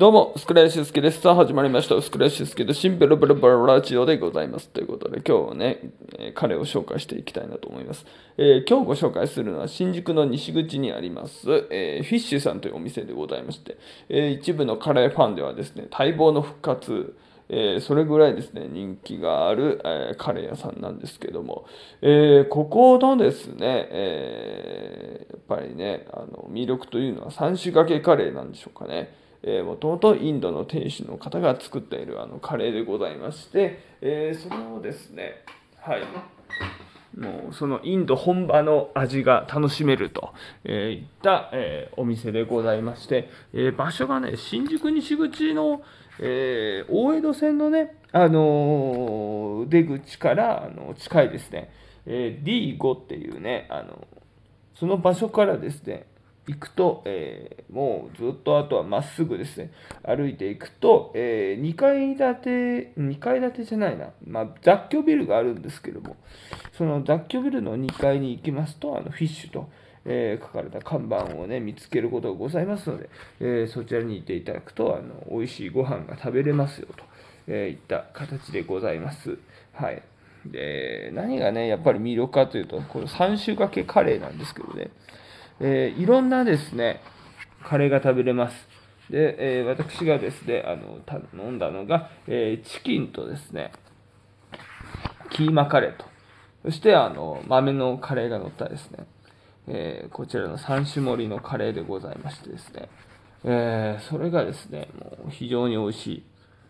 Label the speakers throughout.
Speaker 1: どうも、スクライシュスケです。さあ、始まりました。スクライシュスケのシンプルブルブルラジオでございます。ということで、今日はね、えー彼を紹介していきたいなと思います。えー今日ご紹介するのは、新宿の西口にあります、えーフィッシュさんというお店でございまして、えー一部のカレーファンではですね、待望の復活、えーそれぐらいですね、人気がある、えーカレー屋さんなんですけども、えーここのですね、えーやっぱりね、あの魅力というのは3種掛けカレーなんでしょうかね。えー、もともとインドの店主の方が作っているあのカレーでございまして、えーそれをですね、はい、もうそのインド本場の味が楽しめると、えーいった、えーお店でございまして、えー場所がね、新宿西口の、えー大江戸線のね、あの出口からあの近いですね、えー D5 っていうね、あのその場所からですね、行くと、えーもうずっとあとはまっすぐですね、歩いていくと、え2階建て、2階建てじゃないな、まあ、雑居ビルがあるんですけども、その雑居ビルの2階に行きますと、あのフィッシュと、えー書かれた看板をね、見つけることがございますので、えそちらに行っていただくと、あの美味しいご飯が食べれますよと、えーいった形でございます。はい。で、何がね、やっぱり魅力かというと、この3種掛けカレーなんですけどね、えーいろんなですね、カレーが食べれます。で、えー私がですね、あの頼んだのが、えーチキンとですね、キーマカレーと、そしてあの豆のカレーが乗ったですね、えこちらの3種盛りのカレーでございましてですね、えそれがですね、もう非常に美味しい。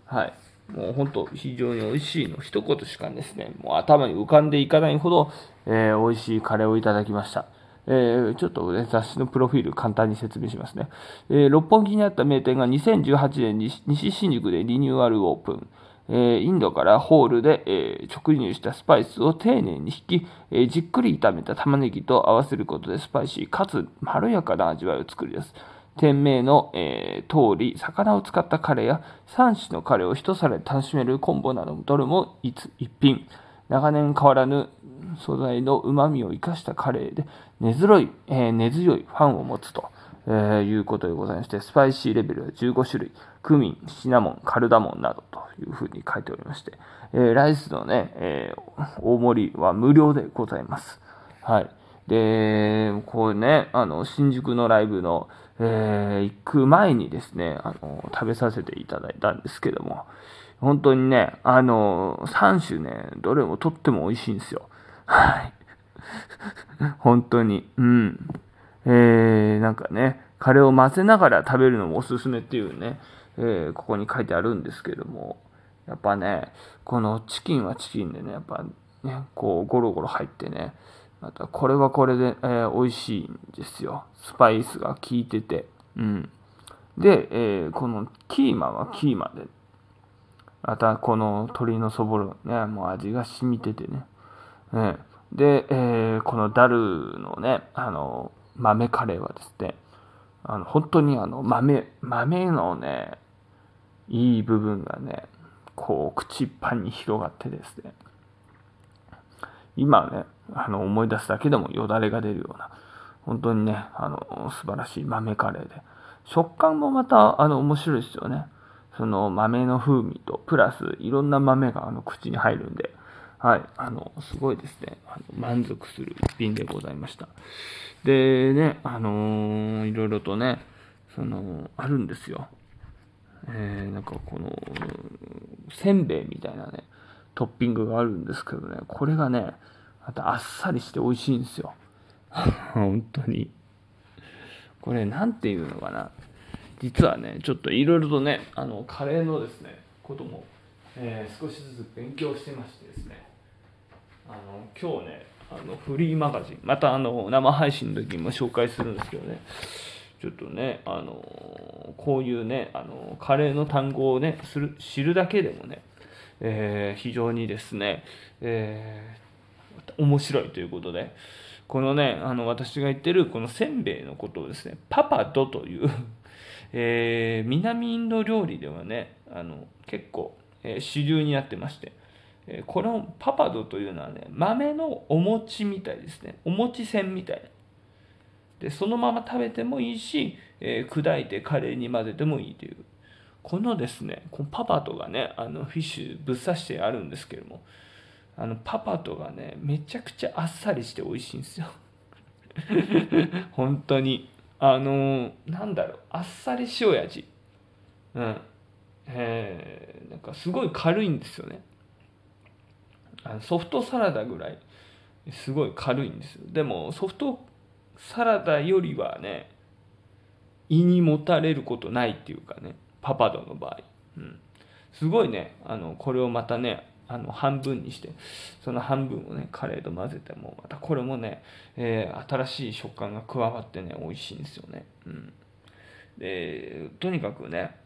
Speaker 1: はい。もう本当、非常に美味しいの一言しかですね、もう頭に浮かんでいかないほど、えー美味しいカレーをいただきました。えーちょっとね、雑誌のプロフィール簡単に説明しますね。えー六本木にあった名店が2018年に西新宿でリニューアルオープン。えーインドからホールで、え直入したスパイスを丁寧に引き、えじっくり炒めた玉ねぎと合わせることでスパイシーかつまろやかな味わいを作り出す。店名の、えー通り、魚を使ったカレーや3種のカレーを一皿で楽しめるコンボなどもどれも一品。長年変わらぬ素材の旨味を生かしたカレーで根強い、えー根強いファンを持つと、えーいうことでございまして、スパイシーレベルは15種類、クミン、シナモン、カルダモンなどというふうに書いておりまして、えーライスのね、え大盛りは無料でございます。はい。で、こうね、あの、新宿のライブの、え行く前にですね、あの、食べさせていただいたんですけども、本当にね、あの、3種ね、どれもとっても美味しいんですよ。はい。本当に。うん。えー、なんかね、カレーを混ぜながら食べるのもおすすめっていうね、えーここに書いてあるんですけども、やっぱね、このチキンはチキンでね、やっぱね、こうゴロゴロ入ってね、またこれはこれで、えー美味しいんですよ。スパイスが効いてて。うん。で、えーこのキーマはキーマで、またこの鶏のそぼろね、もう味が染みててね。ねで、えーこのダルのね、あの、豆カレーはですね、あの本当にあの豆、豆のね、いい部分がね、こう口いっぱいに広がってですね、今ね、あの思い出すだけでもよだれが出るような、本当にね、あの素晴らしい豆カレーで、食感もまたあの面白いですよね。その豆の風味と、プラスいろんな豆があの口に入るんで、はい、あの、すごいですね、あの満足する一品でございました。でね、あのーいろいろとね、その、あるんですよ。えーなんかこの、せんべいみたいなね、トッピングがあるんですけどね、これがね、またあっさりして美味しいんですよ。本当に。これ、なんていうのかな。実はね、ちょっといろいろとね、あの、カレーのですね、ことも、えー少しずつ勉強してましてですね、あの、今日ね、あの、フリーマガジン、またあの、生配信の時にも紹介するんですけどね、ちょっとね、あのこういうね、あのカレーの単語をね、する知るだけでもね、えー非常にですね、えー面白いということで、このね、あの私が言ってるこのせんべいのことをですね、パパドという、えー南インド料理ではね、あの結構、え主流になってまして、えこのパパドというのはね、豆のお餅みたいですね、お餅線みたい。な。でそのまま食べてもいいし、え砕いてカレーに混ぜてもいいという。このですねこのパパトがねあのフィッシュぶっ刺してあるんですけどもあのパパトがねめちゃくちゃあっさりして美味しいんですよ。本当に。あのなんだろうあっさり塩味。うん。えー、なんかすごい軽いんですよね。あのソフトサラダぐらいすごい軽いんですよ。でもソフトサラダよりはね胃にもたれることないっていうかねパパドの場合、うん、すごいねあのこれをまたねあの半分にしてその半分をねカレーと混ぜてもまたこれもね、えー、新しい食感が加わってね美味しいんですよね、うん、でとにかくね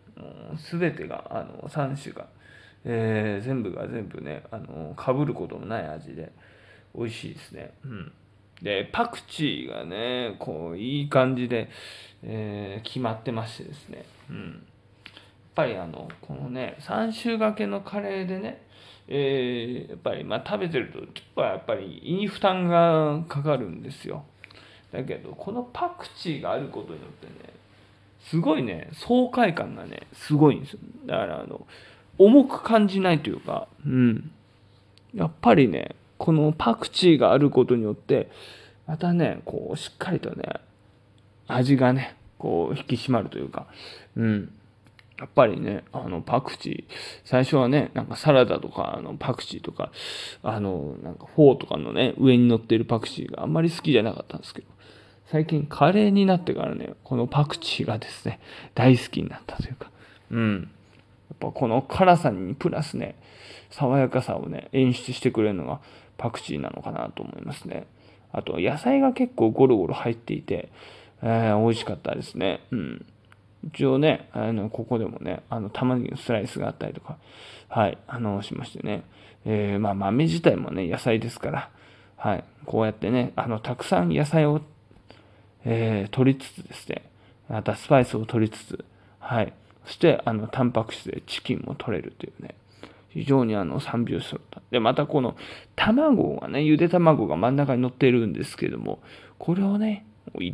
Speaker 1: 全てがあの3種が、えー、全部が全部ねあのかぶることのない味で美味しいですね、うん、でパクチーがねこういい感じで、えー、決まってましてですね、うん、やっぱりあのこのね3種掛けのカレーでねえー、やっぱりまあ食べてるとちょっとやっぱり胃に負担がかかるんですよ。だけどこのパクチーがあることによってねすごいね。爽快感がねすごいんですよ。だからあの重く感じないというかうん。やっぱりねこのパクチーがあることによってまたねこうしっかりとね味がねこう引き締まるというかうん。やっぱりね、あの、パクチー、最初はね、なんかサラダとか、あの、パクチーとか、あの、なんかフォーとかのね、上に乗ってるパクチーがあんまり好きじゃなかったんですけど、最近カレーになってからね、このパクチーがですね、大好きになったというか、うん。やっぱこの辛さにプラスね、爽やかさをね、演出してくれるのがパクチーなのかなと思いますね。あと、野菜が結構ゴロゴロ入っていて、えー、美味しかったですね。うん。一応ね、あの、ここでもね、あの、玉ねぎのスライスがあったりとか、はい、あの、しましてね、えー、まあ、豆自体もね、野菜ですから、はい、こうやってね、あの、たくさん野菜を、えー、取りつつですね、またスパイスを取りつつ、はい、そして、あの、タンパク質でチキンも取れるというね、非常にあの、3拍子揃った。で、またこの、卵がね、ゆで卵が真ん中に乗ってるんですけども、これをね、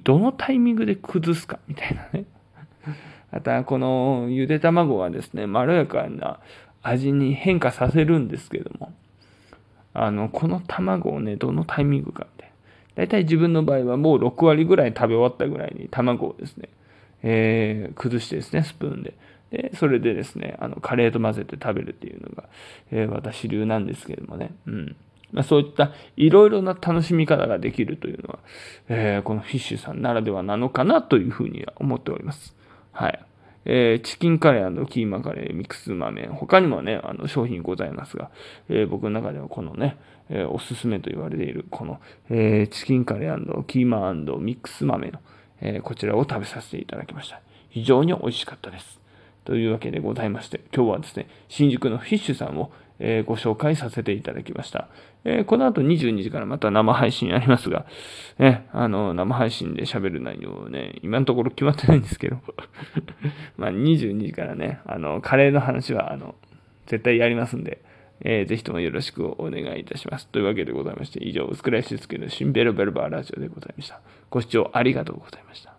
Speaker 1: どのタイミングで崩すかみたいなね。またこのゆで卵はですね、まろやかな味に変化させるんですけども、あの、この卵をね、どのタイミングか。大体自分の場合はもう6割ぐらい食べ終わったぐらいに卵をですね、えー、崩してですね、スプーンで。で、それでですね、あの、カレーと混ぜて食べるっていうのが、えー、私流なんですけどもね。うん。まあ、そういったいろいろな楽しみ方ができるというのは、えー、このフィッシュさんならではなのかなというふうには思っております。はい。えー、チキンカレーキーマカレー、ミックス豆、他にもね、あの商品ございますが、えー、僕の中ではこのね、えー、おすすめと言われている、この、えチキンカレーキーマミックス豆の、えこちらを食べさせていただきました。非常に美味しかったです。というわけでございまして、今日はですね、新宿のフィッシュさんを、えご紹介させていただきました。えこの後22時からまた生配信ありますが、ね、あの、生配信で喋る内容ね、今のところ決まってないんですけど、まあ22時からね、あの、カレーの話は、あの、絶対やりますんで、えー、ぜひともよろしくお願いいたします。というわけでございまして、以上、薄倉しすけの新ベルベルバーラジオでございました。ご視聴ありがとうございました。